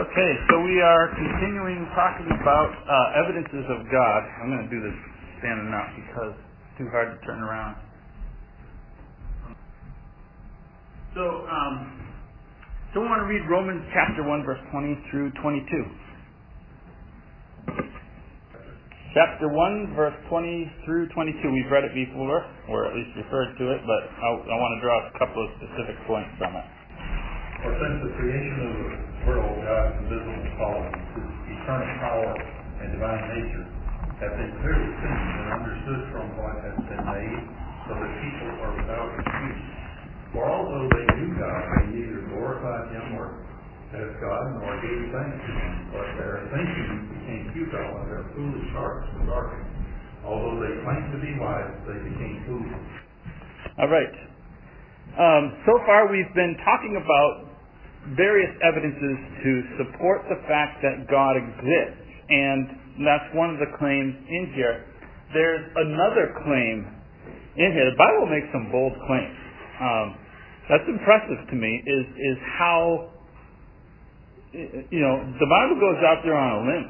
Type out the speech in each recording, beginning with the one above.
Okay, so we are continuing talking about uh, evidences of God. I'm going to do this standing up because it's too hard to turn around. So, um, so we want to read Romans chapter 1, verse 20 through 22. Chapter 1, verse 20 through 22. We've read it before, or at least referred to it, but I, I want to draw a couple of specific points from it. For since the creation of world, God's invisible qualities, his eternal power and divine nature, have been clearly seen and understood from what has been made, so that people are without excuse. For although they knew God, they neither glorified him or as God, nor gave thanks to him, but their thinking became futile and their foolish hearts were darkened. Although they claimed to be wise, they became foolish. All right. Um, so far, we've been talking about various evidences to support the fact that God exists. And that's one of the claims in here. There's another claim in here. The Bible makes some bold claims. Um, that's impressive to me is, is how, you know, the Bible goes out there on a limb.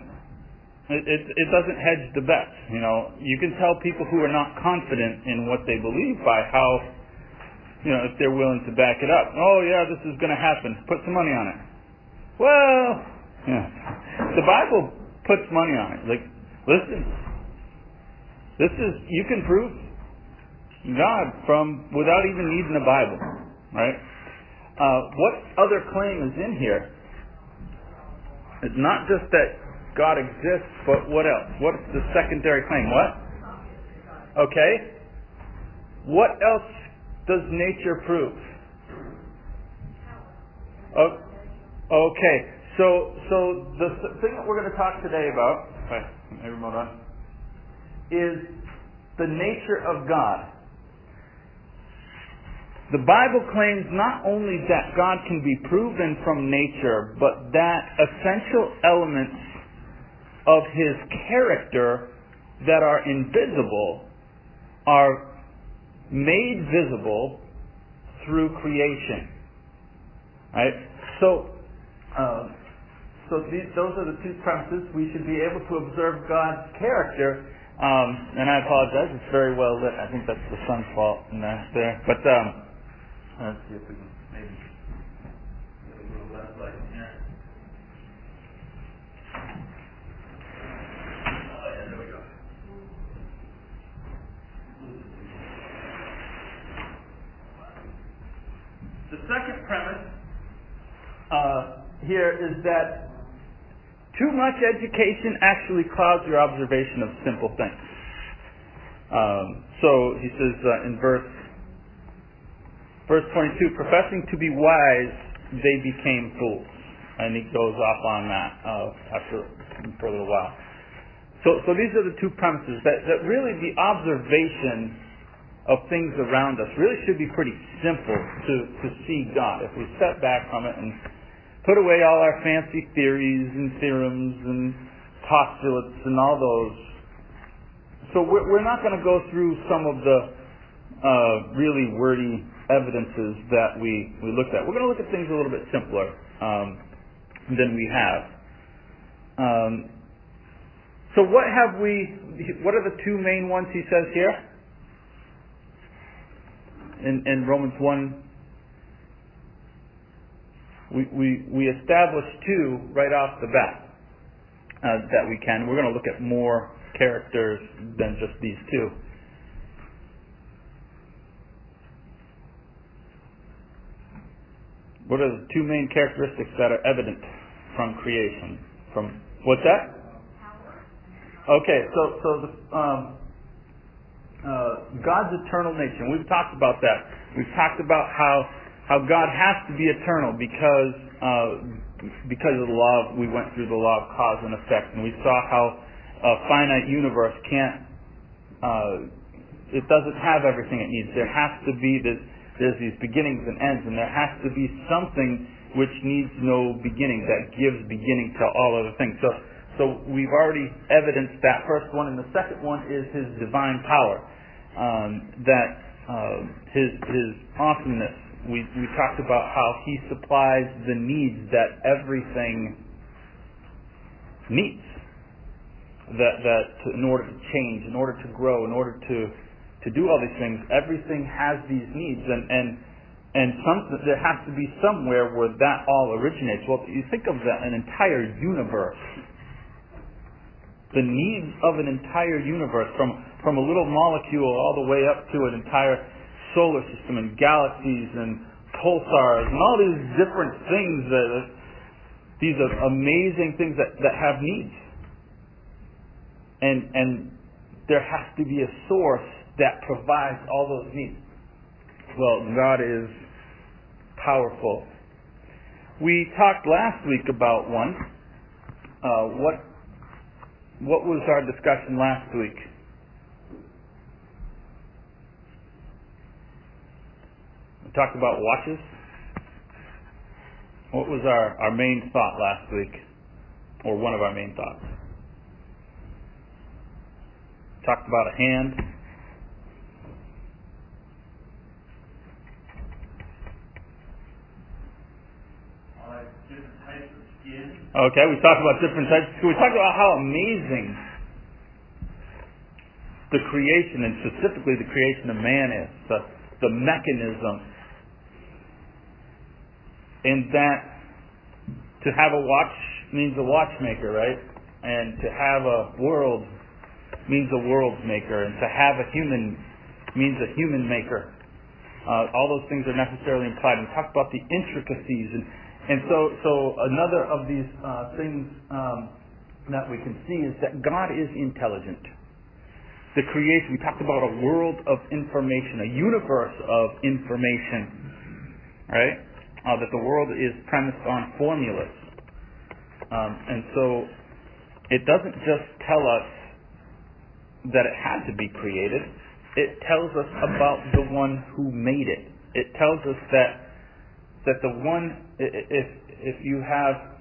It, it, it doesn't hedge the bets. You know, you can tell people who are not confident in what they believe by how you know, if they're willing to back it up. Oh yeah, this is going to happen. Put some money on it. Well, yeah. The Bible puts money on it. Like, listen, this is you can prove God from without even needing a Bible, right? Uh, what other claim is in here? It's not just that God exists, but what else? What's the secondary claim? What? Okay. What else does nature prove? Okay. So, so the thing that we're going to talk today about, is the nature of God. The Bible claims not only that God can be proven from nature, but that essential elements of His character that are invisible are made visible through creation. Right? So, uh, so these, those are the two premises. We should be able to observe God's character. Um, and I apologize, it's very well lit. I think that's the sun's fault in there. But um, let's see if we can maybe get a little less light in here. Oh yeah, there we go. The second premise uh, here is that too much education actually clouds your observation of simple things. Um, so he says uh, in verse verse 22, professing to be wise, they became fools, and he goes off on that uh, after for a little while. So, so these are the two premises that, that really the observation of things around us really should be pretty simple to, to see God. If we step back from it and put away all our fancy theories and theorems and postulates and all those. So we're, we're not going to go through some of the uh, really wordy evidences that we, we looked at. We're going to look at things a little bit simpler um, than we have. Um, so what have we, what are the two main ones he says here? In, in Romans 1, we, we, we established two right off the bat uh, that we can. We're going to look at more characters than just these two. What are the two main characteristics that are evident from creation? From what's that? Okay, so so the, um, uh, God's eternal nature. And we've talked about that. We've talked about how how God has to be eternal because uh, because of the law. Of, we went through the law of cause and effect, and we saw how a finite universe can't. Uh, it doesn't have everything it needs. There has to be this. There's these beginnings and ends, and there has to be something which needs no beginning that gives beginning to all other things. So so we've already evidenced that first one, and the second one is his divine power, um, that uh, his his awesomeness. We we talked about how he supplies the needs that everything needs. That that in order to change, in order to grow, in order to to do all these things, everything has these needs, and and and some, there has to be somewhere where that all originates. Well, you think of an entire universe, the needs of an entire universe, from from a little molecule all the way up to an entire solar system and galaxies and pulsars and all these different things that these amazing things that, that have needs. And and there has to be a source that provides all those needs. Well, God is powerful. We talked last week about one. Uh, what what was our discussion last week? We talked about watches. What was our, our main thought last week? Or one of our main thoughts? Talked about a hand. Okay, we talked about different types. We talked about how amazing the creation, and specifically the creation of man is, the, the mechanism in that to have a watch means a watchmaker, right? And to have a world means a world maker, and to have a human means a human maker. Uh, all those things are necessarily implied. We talked about the intricacies, and and so so another of these uh, things um, that we can see is that God is intelligent. The creation. We talked about a world of information, a universe of information, right? uh, that the world is premised on formulas. Um, and so it doesn't just tell us that it had to be created, it tells us about the one who made it. It tells us that that the one if if you have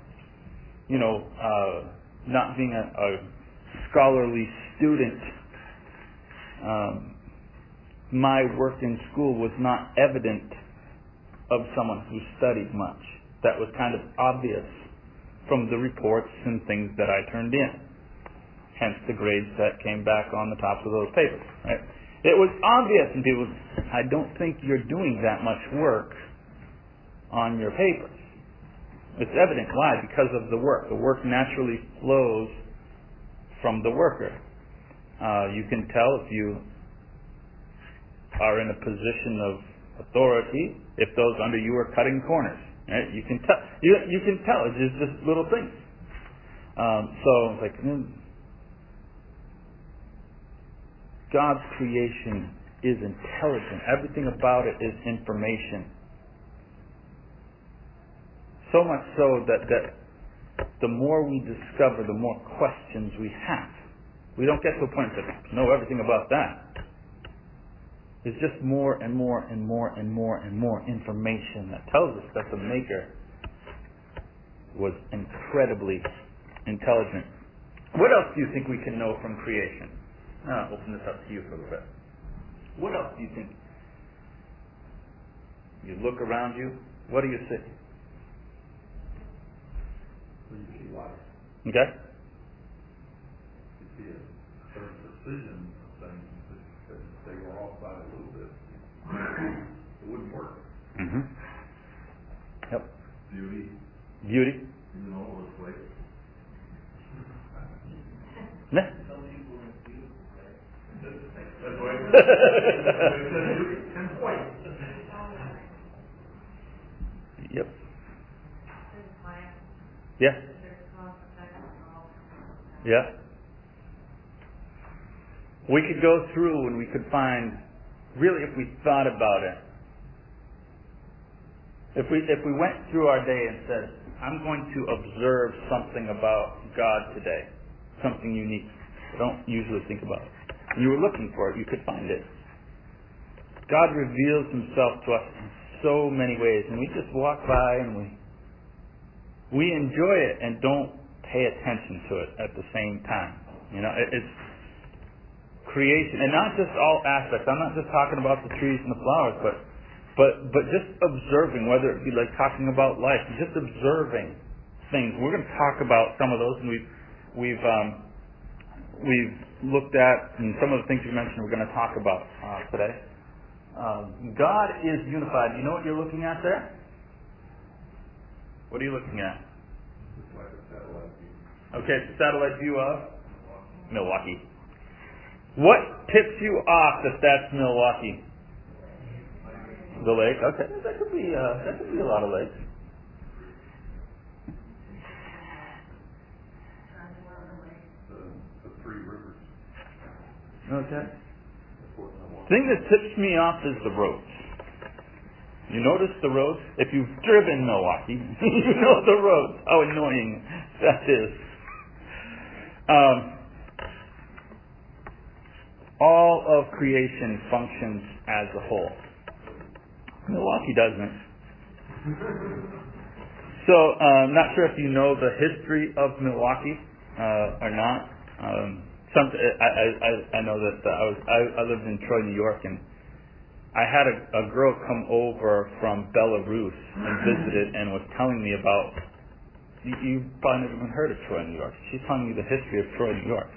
you know uh, not being a, a scholarly student um, my work in school was not evident of someone who studied much. That was kind of obvious from the reports and things that I turned in. Hence the grades that came back on the tops of those papers. Right? It was obvious, and people, I don't think you're doing that much work on your papers. It's evident. Why? Because of the work. The work naturally flows from the worker. Uh, you can tell if you are in a position of authority if those under you are cutting corners. Right? You can tell. You, you can tell. It's just, just little things. Um, so like mm, God's creation is intelligent. Everything about it is information. So much so that that the more we discover, the more questions we have. We don't get to a point that know everything about that. It's just more and more and more and more and more information that tells us that the Maker was incredibly intelligent. What else do you think we can know from creation? Ah, I'll open this up to you for a little bit. What else do you think? You look around you, what do you see? You see life. Okay? You see a certain precision they were off by a little bit, it wouldn't work. Mm-hmm. Yep. Beauty, Beauty. even all those ways. Yeah. That's why. And white. Yep. Yeah. Yeah. We could go through and we could find, really, if we thought about it, if we if we went through our day and said, "I'm going to observe something about God today, something unique," I don't usually think about it. And you were looking for it, you could find it. God reveals Himself to us in so many ways, and we just walk by and we we enjoy it and don't pay attention to it at the same time. You know, it, it's creation, and not just all aspects. I'm not just talking about the trees and the flowers, but but but just observing, whether it be like talking about life, just observing things. We're going to talk about some of those, and we've we've um, we've looked at, and some of the things you mentioned we're going to talk about uh, today. Um, God is unified. You know what you're looking at there? What are you looking at? Okay, it's a satellite view of Milwaukee. What tips you off that that's Milwaukee? The lake. Okay, that could be uh, that could be a lot of lakes. The rivers. Okay. Thing that tips me off is the roads. You notice the roads? If you've driven Milwaukee, you know the roads. How annoying that is. Um, all of creation functions as a whole. Milwaukee doesn't. So, I'm um, not sure if you know the history of Milwaukee uh, or not. Um, some, I, I, I know that uh, I was I, I lived in Troy, New York, and I had a, a girl come over from Belarus and visited and was telling me about. You, you probably never even heard of Troy, New York. She's telling me the history of Troy, New York.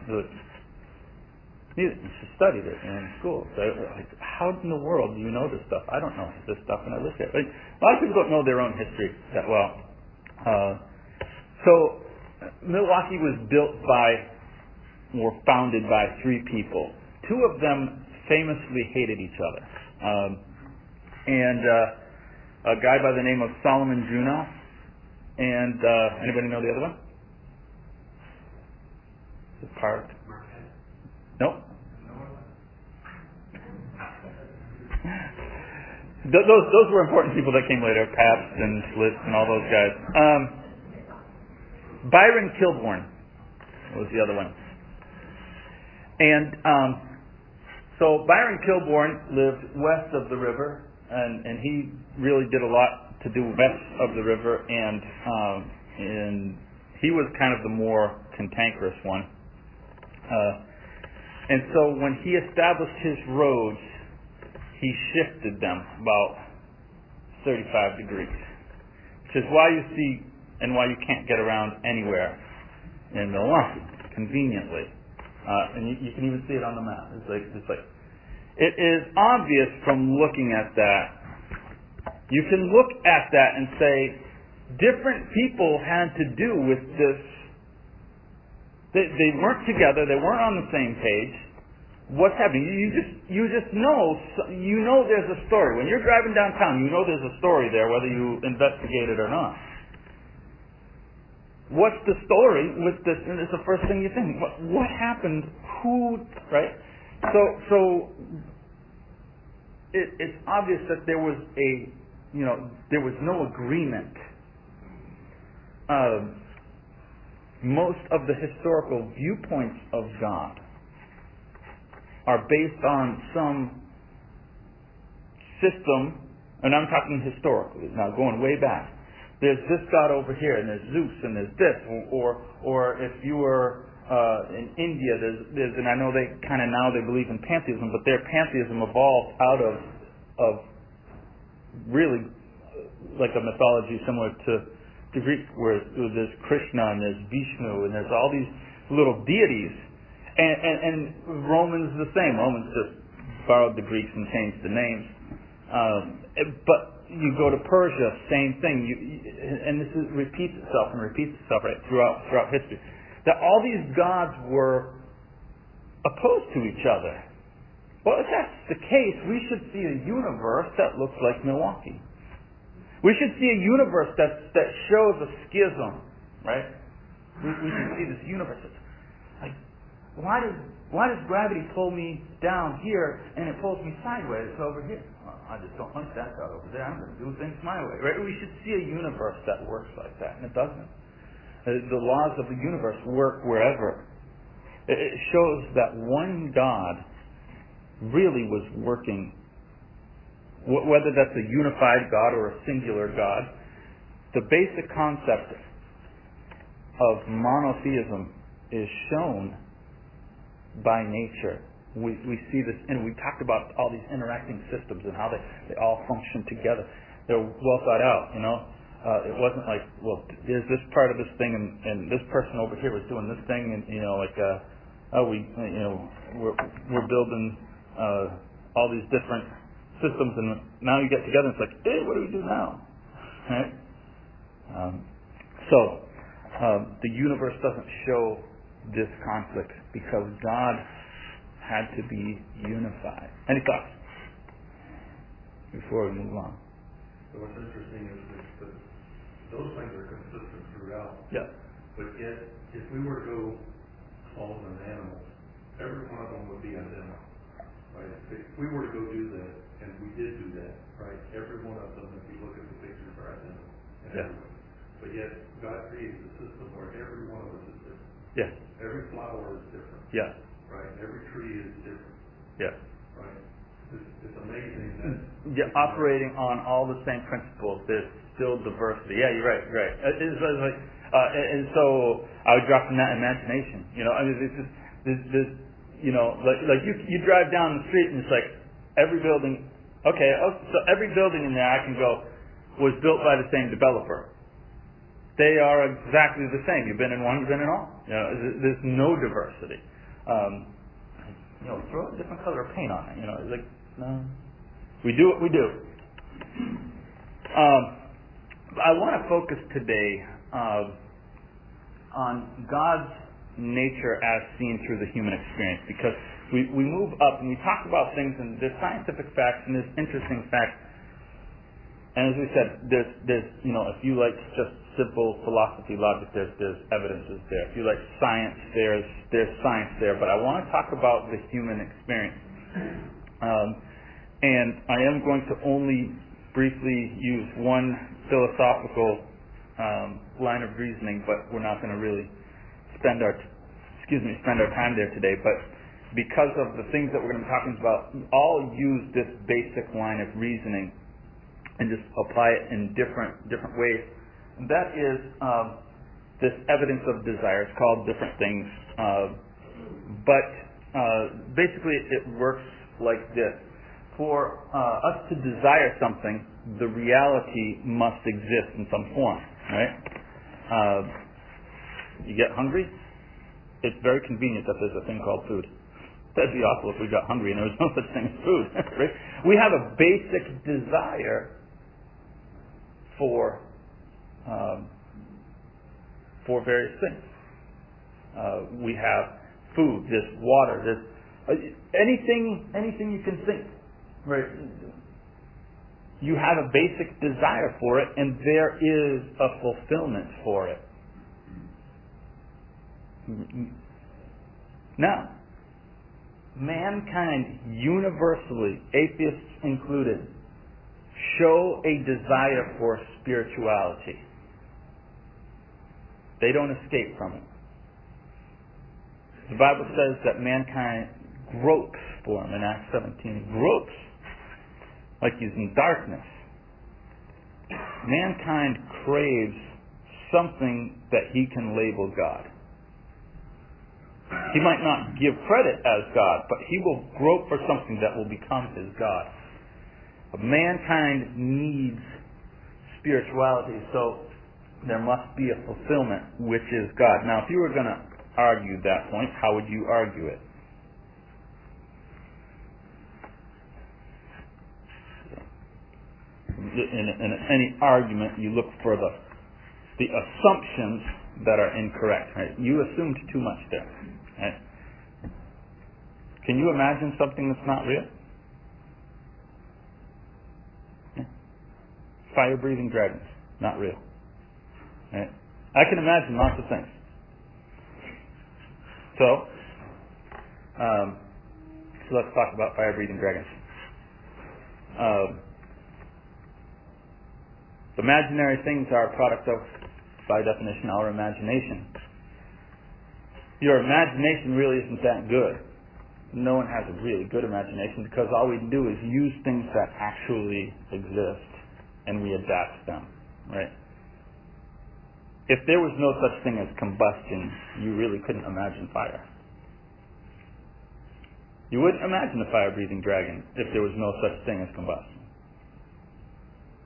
She studied it in school. So, like, how in the world do you know this stuff? I don't know this stuff, and I look at it. Like, a lot of people don't know their own history that well. Uh, so, Milwaukee was built by or founded by three people. Two of them famously hated each other. Um, and uh, a guy by the name of Solomon Juneau. And uh, anybody know the other one? The part. Nope. those those were important people that came later, Pabst and Schlitz and all those guys. Um, Byron Kilbourne was the other one. And um, so Byron Kilbourne lived west of the river, and, and he really did a lot to do west of the river, and um, and he was kind of the more cantankerous one. Uh, and so when he established his roads, he shifted them about 35 degrees, which is why you see and why you can't get around anywhere in Milwaukee conveniently. Uh, and you, you can even see it on the map. It's like, it's like, it is obvious from looking at that. You can look at that and say, different people had to do with this. They, they weren't together. They weren't on the same page. What's happening? You just you just know you know there's a story. When you're driving downtown, you know there's a story there, whether you investigate it or not what's the story with this? And it's the first thing you think. What, what happened? Who? Right? So, so it, it's obvious that there was a, you know, there was no agreement. Um, most of the historical viewpoints of God are based on some system, and I'm talking historically, now going way back, there's this god over here, and there's Zeus, and there's this, or or if you were uh, in India, there's, there's, and I know they kind of now they believe in pantheism, but their pantheism evolved out of of really like a mythology similar to the Greek, where there's Krishna and there's Vishnu and there's all these little deities, and, and, and Romans the same. Romans just borrowed the Greeks and changed the names, um, but you go to Persia, same thing. You, and this is, repeats itself and repeats itself right throughout throughout history. That all these gods were opposed to each other. Well, if that's the case, we should see a universe that looks like Milwaukee. We should see a universe that that shows a schism, right? We, we should see this universe. Like, why does why does gravity pull me down here and it pulls me sideways over here? I just don't like that God over there. I'm going to do things my way. Right? We should see a universe that works like that, and it doesn't. Uh, the laws of the universe work wherever. It shows that one God really was working, whether that's a unified God or a singular God. The basic concept of monotheism is shown by nature. We, we see this, and we talked about all these interacting systems and how they, they all function together. They're well thought out, you know. uh, it wasn't like, well, there's this part of this thing, and, and this person over here was doing this thing, and you know, like, uh, oh, we, you know, we're we're building uh, all these different systems, and now you get together, and it's like, hey, what do we do now? Right? Um, so um, the universe doesn't show this conflict because God had to be unified. Any thoughts before we move on? So what's interesting is that those things are consistent throughout. Yeah. But yet, if we were to go clone an animal, every one of them would be identical, right? If we were to go do that, and we did do that, right? Every one of them, if you look at the pictures, are identical. Yeah. But yet, God creates a system where every one of us is different. Yeah. Every flower is different, Yeah. Right? Every tree is different, Yeah. right? It's, it's amazing that. Yeah, operating on all the same principles, there's still diversity. Yeah, you're right, right. It's, it's like, uh, and and so I would drop in that imagination. You know, I mean, it's just this, there's you know, like like you you drive down the street and it's like every building. Okay, oh, so every building in there I can go was built by the same developer. They are exactly the same. You've been in one, you've been in all. You know, there's no diversity. Um, you know, throw a different color of paint on it. You know, like no. We do what we do. Um, I want to focus today uh, on God's nature as seen through the human experience because we, we move up and we talk about things and there's scientific facts and there's interesting facts. And as we said, there's, there's, you know, if you like just simple philosophy, logic, there's, there's evidences there. If you like science, there's, there's science there. But I want to talk about the human experience. Um, and I am going to only briefly use one philosophical um, line of reasoning, but we're not going to really spend our excuse me spend our time there today. But because of the things that we're going to be talking about, all use this basic line of reasoning and just apply it in different different ways. And that is um, this evidence of desire. It's called different things, uh, but uh, basically it works like this for uh, us to desire something, the reality must exist in some form, right? Uh, you get hungry, it's very convenient that there's a thing called food. That'd be awful if we got hungry and there was no such thing as food, right? We have a basic desire for um, for various things. Uh, we have food, this water, this uh, anything anything you can think Right. You have a basic desire for it, and there is a fulfillment for it. Now, mankind universally, atheists included, show a desire for spirituality. They don't escape from it. The Bible says that mankind gropes for him in Acts 17. Gropes like he's in darkness. Mankind craves something that he can label God. He might not give credit as God, but he will grope for something that will become his God. Mankind needs spirituality, so there must be a fulfillment, which is God. Now, if you were going to argue that point, how would you argue it? in, in any argument, you look for the the assumptions that are incorrect. Right? You assumed too much there. Right? Can you imagine something that's not real? Fire-breathing dragons, not real. Right? I can imagine lots of things. So, um, so let's talk about fire-breathing dragons. Um, Imaginary things are a product of, by definition, our imagination. Your imagination really isn't that good. No one has a really good imagination because all we can do is use things that actually exist and we adapt them, right? If there was no such thing as combustion, you really couldn't imagine fire. You wouldn't imagine a fire-breathing dragon if there was no such thing as combustion.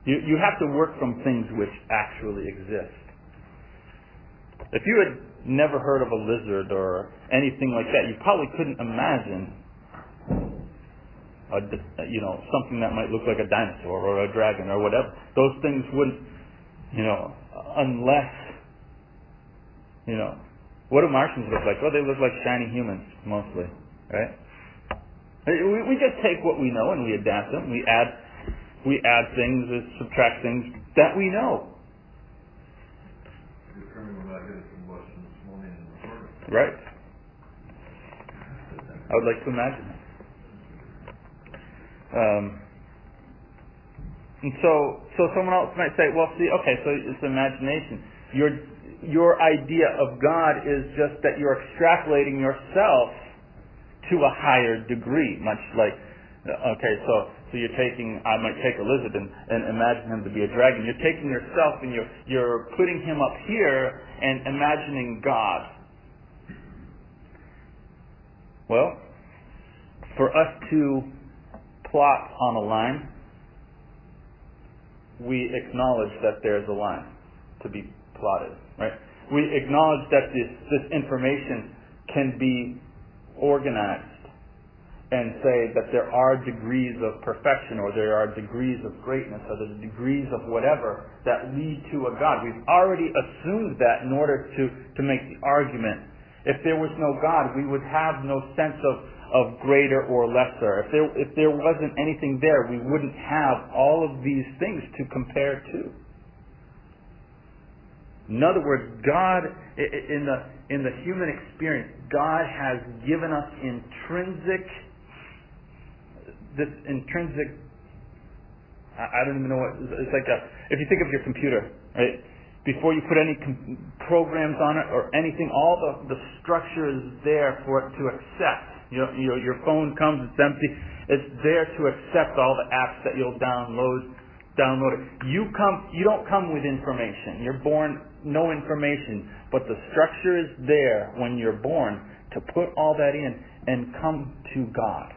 You, you have to work from things which actually exist. If you had never heard of a lizard or anything like that, you probably couldn't imagine a, you know, something that might look like a dinosaur or a dragon or whatever. Those things wouldn't, you know, unless, you know, what do Martians look like? Well, they look like shiny humans mostly, right? We, we just take what we know and we adapt them. We add, we add things, or subtract things that we know. Right. I would like to imagine that. Um, and so, so someone else might say, well, see, okay, so it's imagination. Your, your idea of God is just that you're extrapolating yourself to a higher degree, much like, okay, so, so you're taking, I might take lizard and, and imagine him to be a dragon. You're taking yourself and you're, you're putting him up here and imagining God. Well, for us to plot on a line, we acknowledge that there's a line to be plotted, right? We acknowledge that this, this information can be organized and say that there are degrees of perfection or there are degrees of greatness or the degrees of whatever that lead to a God. We've already assumed that in order to, to make the argument. If there was no God, we would have no sense of, of greater or lesser. If there, if there wasn't anything there, we wouldn't have all of these things to compare to. In other words, God, in the, in the human experience, God has given us intrinsic, this intrinsic, I don't even know what, it's like a, if you think of your computer, right? Before you put any com- programs on it or anything, all the, the structure is there for it to accept. Your, your phone comes, it's empty. It's there to accept all the apps that you'll download download it. You come, you don't come with information. You're born no information, but the structure is there when you're born to put all that in and come to God.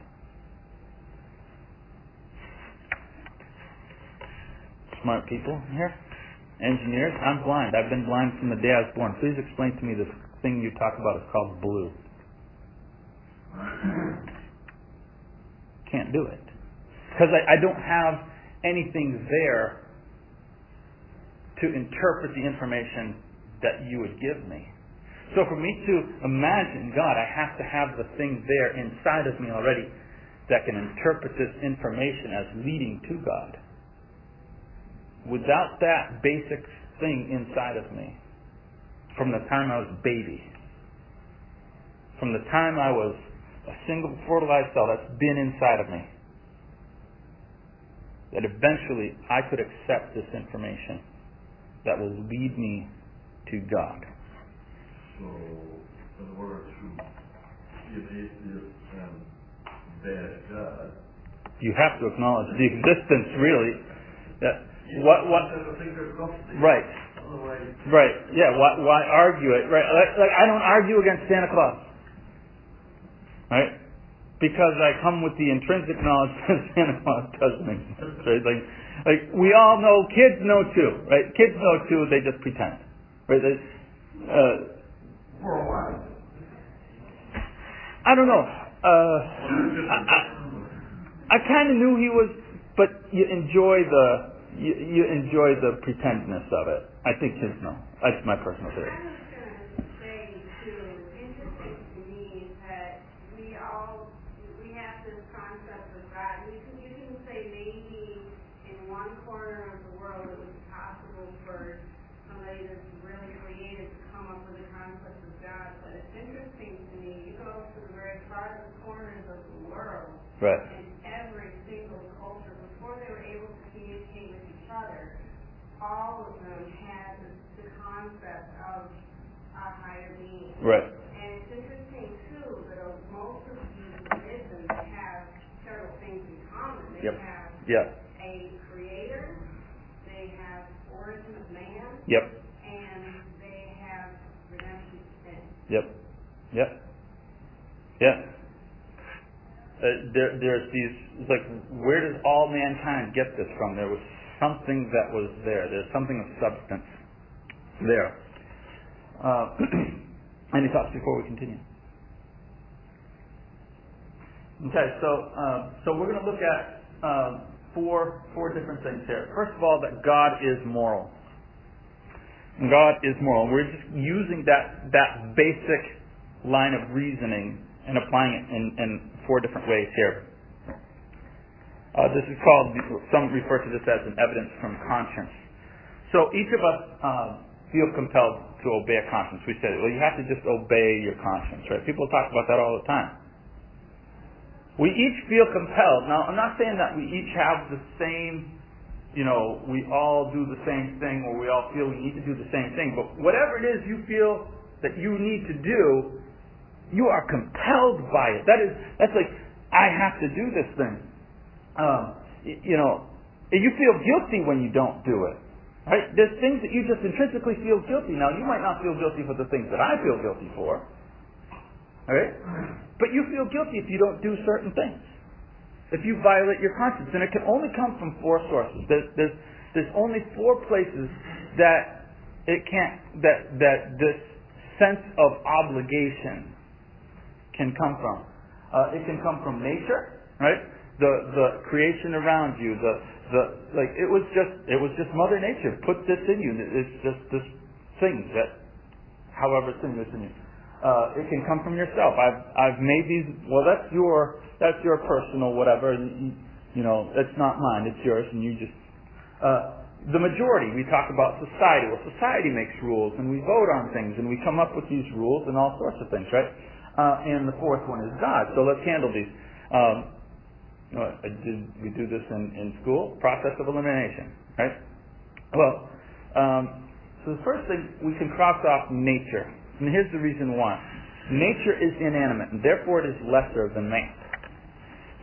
Smart people here, engineers. I'm blind. I've been blind from the day I was born. Please explain to me this thing you talk about It's called blue. Can't do it because I, I don't have anything there to interpret the information that you would give me. So for me to imagine God, I have to have the thing there inside of me already that can interpret this information as leading to God. Without that basic thing inside of me, from the time I was a baby, from the time I was a single fertilized cell that's been inside of me, that eventually I could accept this information that will lead me to God. So, in order to be an atheist and bad God, you have to acknowledge the existence, really. That what what right. Right. Yeah. Why, why argue it? Right. Like, like I don't argue against Santa Claus. Right because I come with the intrinsic knowledge that Santa Claus doesn't exist. Right? Like, like we all know, kids know too, right? Kids know too. They just pretend, right? They, uh, For a while. I don't know. Uh, I, I, I kind of knew he was, but you enjoy the you, you enjoy the pretendness of it. I think kids know. That's my personal theory. Right. In every single culture, before they were able to communicate with each other, all of them had the, the concept of a higher being. Right. And it's interesting too that most of these religions have several things in common. They Yep. have Yeah. a creator, they have origin of man, Yep. and they have redemption of sin. Yep. Yep. Yeah. Uh, there, there's these, like, where does all mankind get this from? There was something that was there. There's something of substance there. Uh, any thoughts before we continue? Okay, so uh, so we're going to look at uh, four four different things here. First of all, that God is moral. God is moral. We're just using that that basic line of reasoning and applying it in, in four different ways here. Uh, this is called, some refer to this as an evidence from conscience. So each of us uh, feel compelled to obey a conscience. We said, well, you have to just obey your conscience, right? People talk about that all the time. We each feel compelled. Now, I'm not saying that we each have the same, you know, we all do the same thing or we all feel we need to do the same thing, but whatever it is you feel that you need to do, you are compelled by it. That is, that's like, I have to do this thing. Um, you know, you feel guilty when you don't do it. Right? There's things that you just intrinsically feel guilty. Now, you might not feel guilty for the things that I feel guilty for. Right? But you feel guilty if you don't do certain things. If you violate your conscience. And it can only come from four sources. There's, there's, there's only four places that it can't, that, that this sense of obligation can come from. Uh, it can come from nature, right? The the creation around you, the the like it was just it was just Mother Nature put this in you. It's just this thing that, however, in this in you. Uh, it can come from yourself. I've I've made these. Well, that's your that's your personal whatever. You, you know, it's not mine. It's yours, and you just. Uh, the majority, we talk about society. Well, society makes rules, and we vote on things, and we come up with these rules and all sorts of things, right? Uh, and the fourth one is God. So let's handle these. Um, did we do this in, in school? Process of elimination, right? Well, um, so the first thing we can cross off nature, and here's the reason why. Nature is inanimate, and therefore it is lesser than man.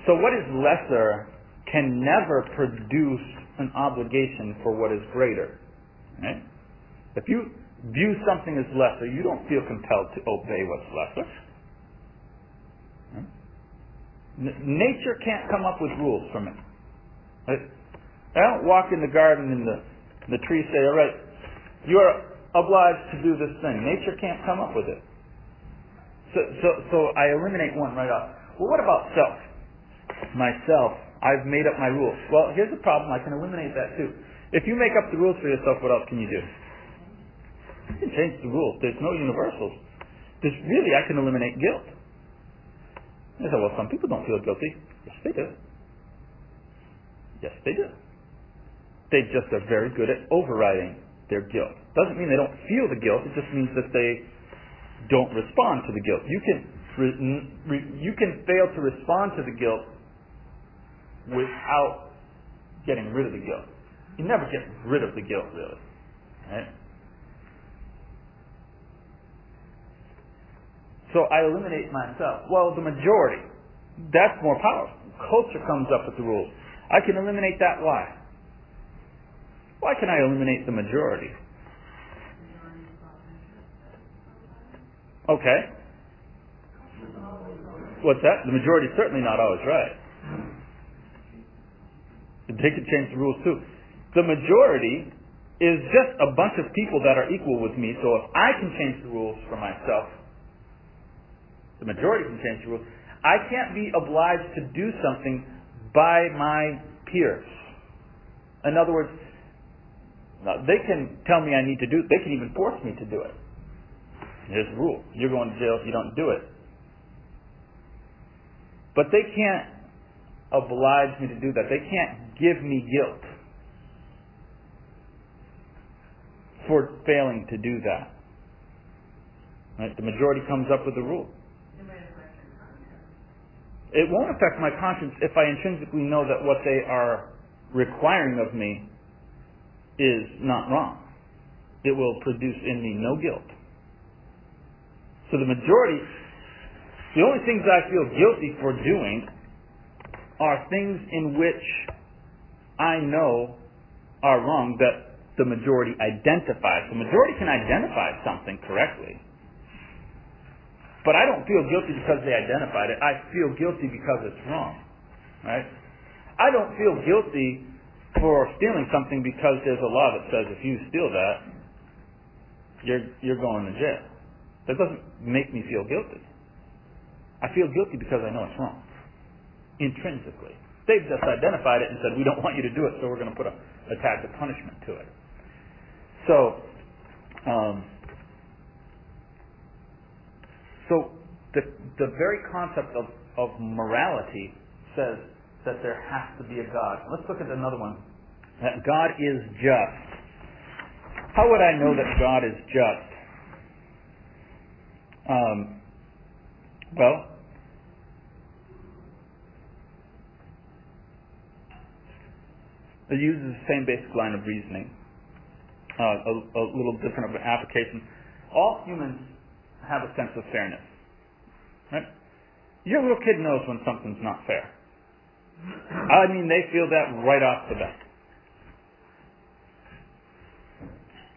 So what is lesser can never produce an obligation for what is greater. Right? If you view something as lesser, you don't feel compelled to obey what's lesser. Nature can't come up with rules it. Right? I don't walk in the garden and the, the trees say, all right, you're obliged to do this thing. Nature can't come up with it. So, so, so I eliminate one right off. Well, what about self? Myself. I've made up my rules. Well, here's the problem. I can eliminate that too. If you make up the rules for yourself, what else can you do? You can change the rules. There's no universals. There's really, I can eliminate guilt. Said, well, some people don't feel guilty. Yes, they do. Yes, they do. They just are very good at overriding their guilt. Doesn't mean they don't feel the guilt. It just means that they don't respond to the guilt. You can you can fail to respond to the guilt without getting rid of the guilt. You never get rid of the guilt, really. Right? So I eliminate myself. Well, the majority, that's more powerful. Culture comes up with the rules. I can eliminate that. Why? Why can I eliminate the majority? Okay. What's that? The majority is certainly not always right. They could change the rules too. The majority is just a bunch of people that are equal with me, so if I can change the rules for myself, the majority can change the rules. I can't be obliged to do something by my peers. In other words, they can tell me I need to do it. They can even force me to do it. Here's the rule. You're going to jail if you don't do it. But they can't oblige me to do that. They can't give me guilt for failing to do that. Right? The majority comes up with the rule. It won't affect my conscience if I intrinsically know that what they are requiring of me is not wrong. It will produce in me no guilt. So the majority, the only things I feel guilty for doing are things in which I know are wrong that the majority identifies. The majority can identify something correctly. But I don't feel guilty because they identified it. I feel guilty because it's wrong. Right? I don't feel guilty for stealing something because there's a law that says if you steal that, you're you're going to jail. That doesn't make me feel guilty. I feel guilty because I know it's wrong. Intrinsically. They've just identified it and said, we don't want you to do it, so we're going to put a, a tag of punishment to it. So, um, so the, the very concept of, of morality says that there has to be a God. Let's look at another one. That God is just. How would I know that God is just? Um, well, it uses the same basic line of reasoning, uh, a, a little different of an application. All humans have a sense of fairness. Right? Your little kid knows when something's not fair. I mean, they feel that right off the bat.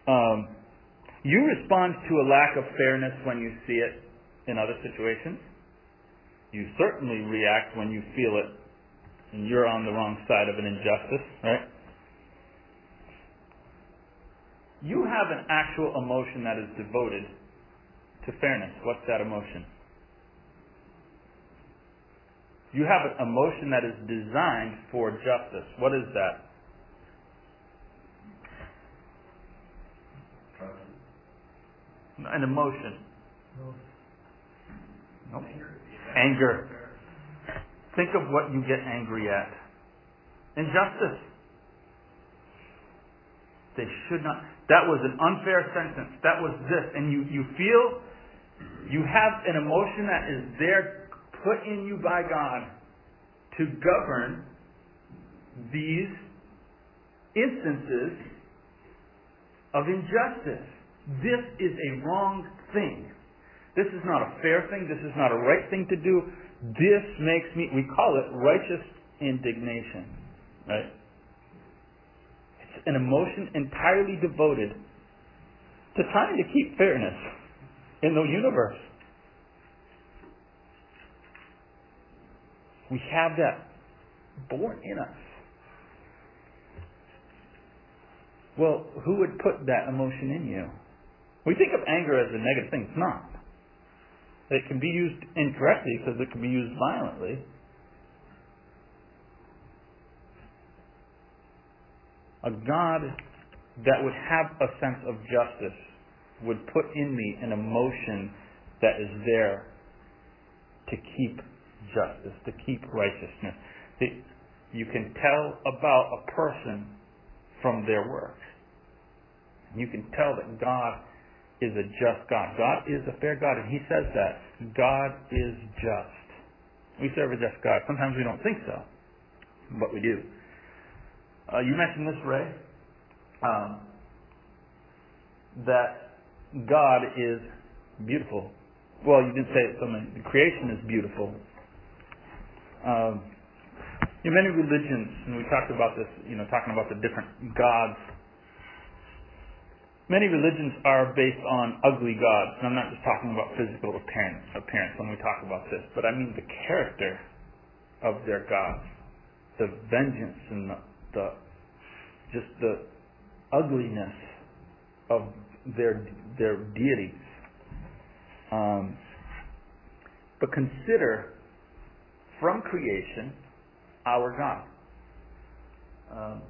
Um, you respond to a lack of fairness when you see it in other situations. You certainly react when you feel it and you're on the wrong side of an injustice, right? You have an actual emotion that is devoted to fairness. What's that emotion? You have an emotion that is designed for justice. What is that? An emotion. Nope. Anger. Think of what you get angry at. Injustice. They should not. That was an unfair sentence. That was this. And you, you feel you have an emotion that is there put in you by God to govern these instances of injustice. This is a wrong thing. This is not a fair thing. This is not a right thing to do. This makes me, we call it righteous indignation. Right? It's an emotion entirely devoted to trying to keep fairness in the universe. We have that born in us. Well, who would put that emotion in you? We think of anger as a negative thing. It's not. It can be used incorrectly because it can be used violently. A God that would have a sense of justice would put in me an emotion that is there to keep justice, to keep righteousness. You can tell about a person from their works. You can tell that God is a just God. God is a fair God, and He says that. God is just. We serve a just God. Sometimes we don't think so, but we do. Uh, you mentioned this, Ray, um, that God is beautiful. Well, you didn't say it so many. The creation is beautiful. Um, in many religions, and we talked about this, you know, talking about the different gods Many religions are based on ugly gods, and I'm not just talking about physical appearance, appearance when we talk about this, but I mean the character of their gods, the vengeance and the, the just the ugliness of their their deities. Um, but consider from creation our God. Um,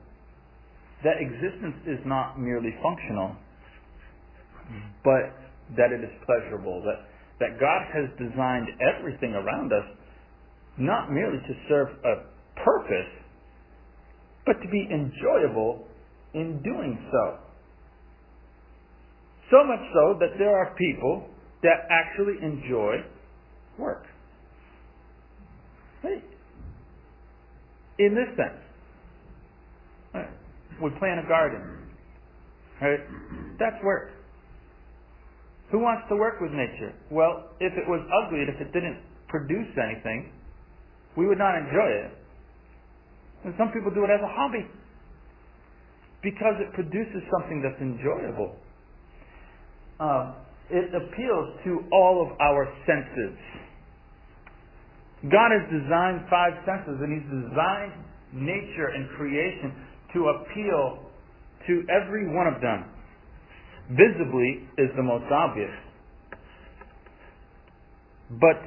that existence is not merely functional but that it is pleasurable, that, that God has designed everything around us not merely to serve a purpose, but to be enjoyable in doing so. So much so that there are people that actually enjoy work. Hey, in this sense, right, we plant a garden. Right? That's work. Who wants to work with nature? Well, if it was ugly and if it didn't produce anything, we would not enjoy it. And some people do it as a hobby because it produces something that's enjoyable. Uh, it appeals to all of our senses. God has designed five senses, and He's designed nature and creation to appeal to every one of them. Visibly is the most obvious. But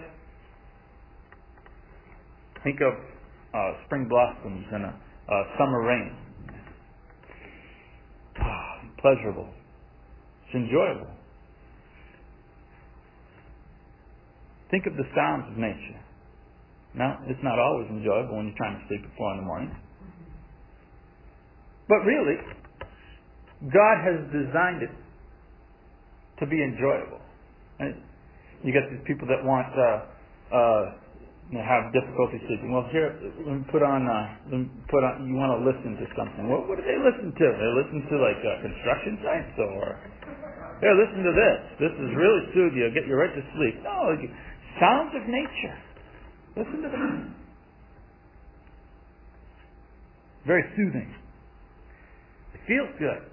think of uh, spring blossoms and a, a summer rain. Ah, pleasurable. It's enjoyable. Think of the sounds of nature. Now, it's not always enjoyable when you're trying to sleep at four in the morning. But really, God has designed it to be enjoyable. And you get these people that want uh, uh, have difficulty sleeping. Well, here, let me put on, uh, let me put on. You want to listen to something? What, what do they listen to? They listen to like uh, construction sites, or here, listen to this. This is really soothing. you, get you right to sleep. No, sounds of nature. Listen to them. Very soothing. It feels good.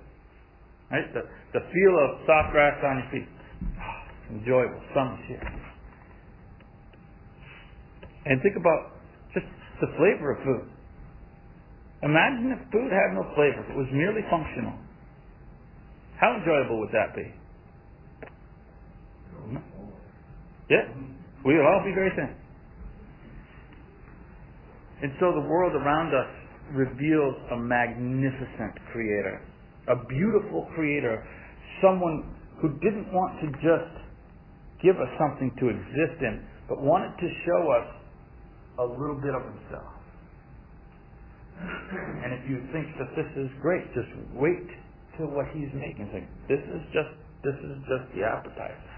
Right? The, the feel of soft grass on your feet. Oh, enjoyable. Summer's here. And think about just the flavor of food. Imagine if food had no flavor, if it was merely functional. How enjoyable would that be? Yeah. We would all be very thin. And so the world around us reveals a magnificent creator, a beautiful creator, someone who didn't want to just give us something to exist in, but wanted to show us a little bit of himself. And if you think that this is great, just wait till what he's making. Think, this is just this is just the appetizer.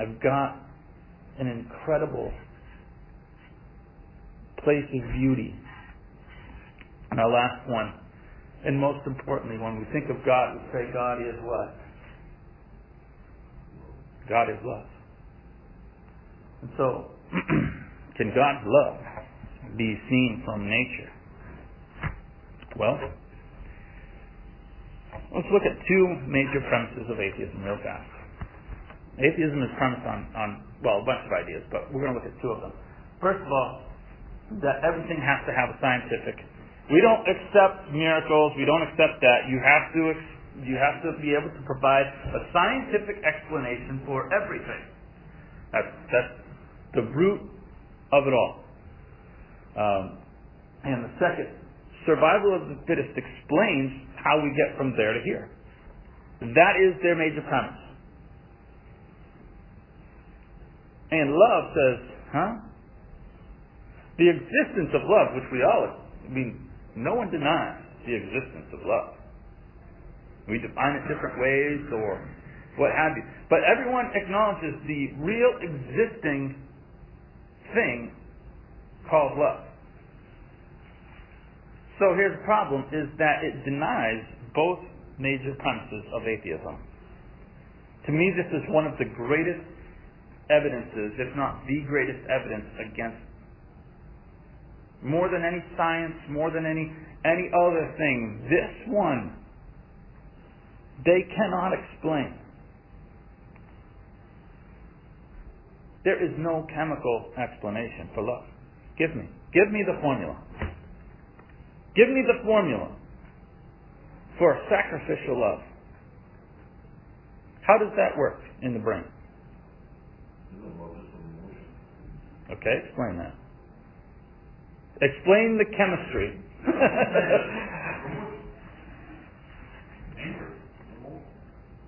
I've got an incredible place of beauty. And our last one, and most importantly, when we think of God, we say God is what? God is love. And so, can God's love be seen from nature? Well, let's look at two major premises of atheism real fast. Atheism is premised on, on, well, a bunch of ideas, but we're going to look at two of them. First of all, that everything has to have a scientific. We don't accept miracles. We don't accept that. You have to you have to be able to provide a scientific explanation for everything. That's that's the root of it all. Um, and the second, survival of the fittest explains how we get from there to here. That is their major premise. And love says, huh? The existence of love, which we all, I mean, no one denies the existence of love. We define it different ways or what have you. But everyone acknowledges the real existing thing called love. So here's the problem is that it denies both major premises of atheism. To me, this is one of the greatest evidences, if not the greatest evidence against more than any science, more than any any other thing. This one they cannot explain. There is no chemical explanation for love. Give me. Give me the formula. Give me the formula for sacrificial love. How does that work in the brain? Okay, explain that. Explain the chemistry. anger.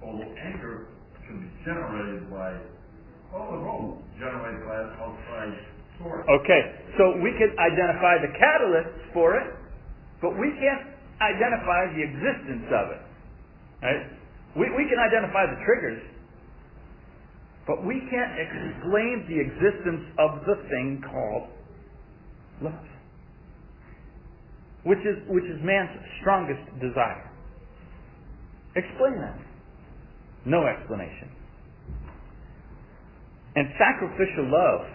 Although anger can be generated by, oh, no, generated by an outside source. Okay, so we can identify the catalyst for it, but we can't identify the existence of it. Right? We, we can identify the triggers, but we can't explain the existence of the thing called love which is, which is man's strongest desire. Explain that. No explanation. And sacrificial love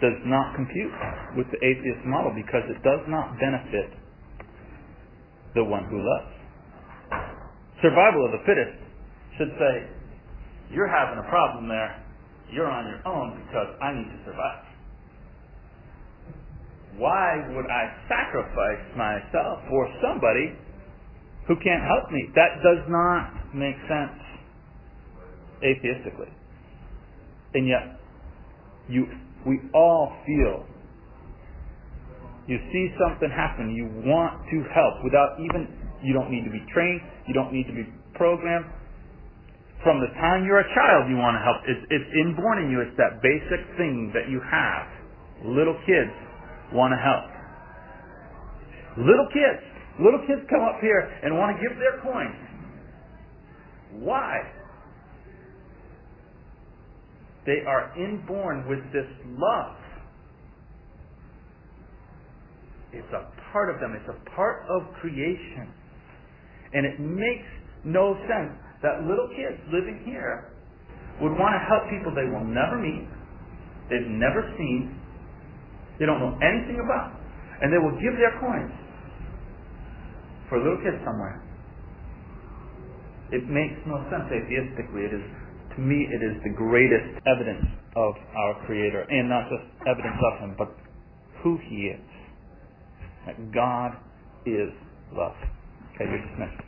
does not compute with the atheist model because it does not benefit the one who loves. Survival of the fittest should say, you're having a problem there. You're on your own because I need to survive. Why would I sacrifice myself for somebody who can't help me? That does not make sense atheistically. And yet, you, we all feel you see something happen, you want to help without even, you don't need to be trained, you don't need to be programmed. From the time you're a child, you want to help. It's, it's inborn in you. It's that basic thing that you have. Little kids want to help. Little kids, little kids come up here and want to give their coins. Why? They are inborn with this love. It's a part of them. It's a part of creation. And it makes no sense that little kids living here would want to help people they will never meet, they've never seen, they don't know anything about, and they will give their coins for a little kid somewhere. It makes no sense atheistically. It is, to me, it is the greatest evidence of our Creator, and not just evidence of Him, but who He is. That God is love. Okay, you're dismissed.